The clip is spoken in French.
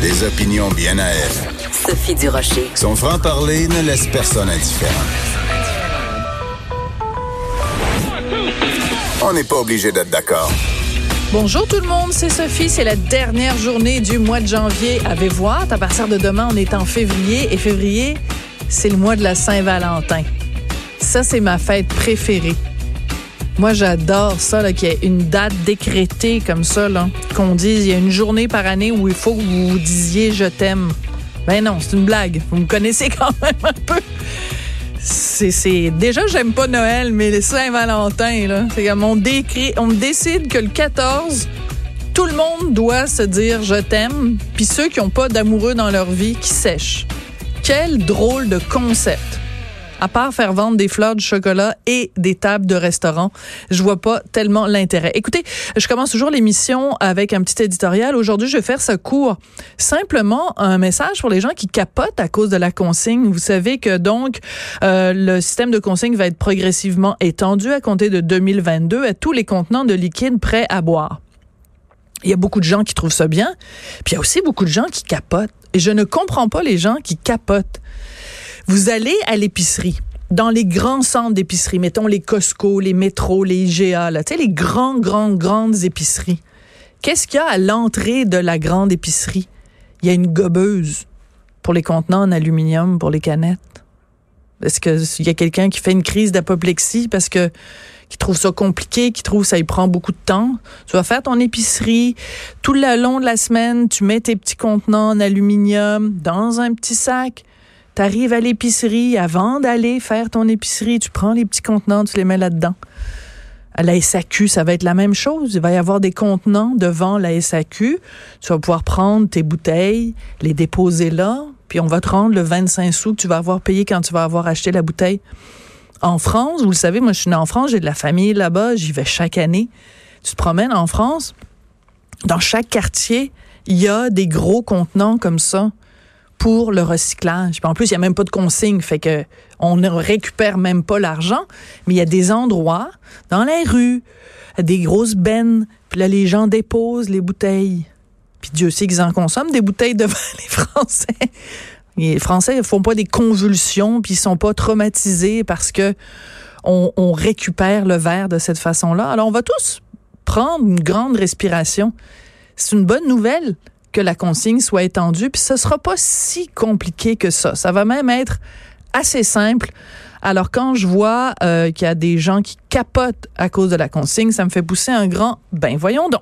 Des opinions bien à elle. Sophie Durocher. Son franc-parler ne laisse personne indifférent. On n'est pas obligé d'être d'accord. Bonjour tout le monde, c'est Sophie. C'est la dernière journée du mois de janvier. Avez-vous hâte? À partir de demain, on est en février. Et février, c'est le mois de la Saint-Valentin. Ça, c'est ma fête préférée. Moi, j'adore ça, qu'il y ait une date décrétée comme ça, qu'on dise, il y a une journée par année où il faut que vous disiez je t'aime. Ben non, c'est une blague. Vous me connaissez quand même un peu. C'est, déjà j'aime pas Noël, mais les Saint-Valentin là, c'est comme on décrit, on décide que le 14 tout le monde doit se dire je t'aime, puis ceux qui ont pas d'amoureux dans leur vie qui sèchent. Quel drôle de concept à part faire vendre des fleurs, du chocolat et des tables de restaurant, je vois pas tellement l'intérêt. Écoutez, je commence toujours l'émission avec un petit éditorial. Aujourd'hui, je vais faire ce court. Simplement un message pour les gens qui capotent à cause de la consigne. Vous savez que donc euh, le système de consigne va être progressivement étendu à compter de 2022 à tous les contenants de liquide prêts à boire. Il y a beaucoup de gens qui trouvent ça bien, puis il y a aussi beaucoup de gens qui capotent. Et je ne comprends pas les gens qui capotent. Vous allez à l'épicerie, dans les grands centres d'épicerie, mettons les Costco, les métros, les IGA, là, les grands, grands, grandes épiceries. Qu'est-ce qu'il y a à l'entrée de la grande épicerie? Il y a une gobeuse pour les contenants en aluminium, pour les canettes. Est-ce qu'il y a quelqu'un qui fait une crise d'apoplexie parce que qui trouve ça compliqué, qui trouve ça y prend beaucoup de temps? Tu vas faire ton épicerie tout le long de la semaine, tu mets tes petits contenants en aluminium dans un petit sac. Tu arrives à l'épicerie, avant d'aller faire ton épicerie, tu prends les petits contenants, tu les mets là-dedans. À la SAQ, ça va être la même chose. Il va y avoir des contenants devant la SAQ. Tu vas pouvoir prendre tes bouteilles, les déposer là, puis on va te rendre le 25 sous que tu vas avoir payé quand tu vas avoir acheté la bouteille. En France, vous le savez, moi je suis née en France, j'ai de la famille là-bas, j'y vais chaque année. Tu te promènes en France, dans chaque quartier, il y a des gros contenants comme ça pour le recyclage. en plus, il n'y a même pas de consigne, fait que on ne récupère même pas l'argent, mais il y a des endroits dans les rues, des grosses bennes, puis là les gens déposent les bouteilles. Puis Dieu sait qu'ils en consomment des bouteilles devant les Français. Les Français ne font pas des convulsions, puis ils sont pas traumatisés parce que on, on récupère le verre de cette façon-là. Alors on va tous prendre une grande respiration. C'est une bonne nouvelle que la consigne soit étendue, puis ce sera pas si compliqué que ça. Ça va même être assez simple. Alors quand je vois euh, qu'il y a des gens qui capotent à cause de la consigne, ça me fait pousser un grand ben voyons donc.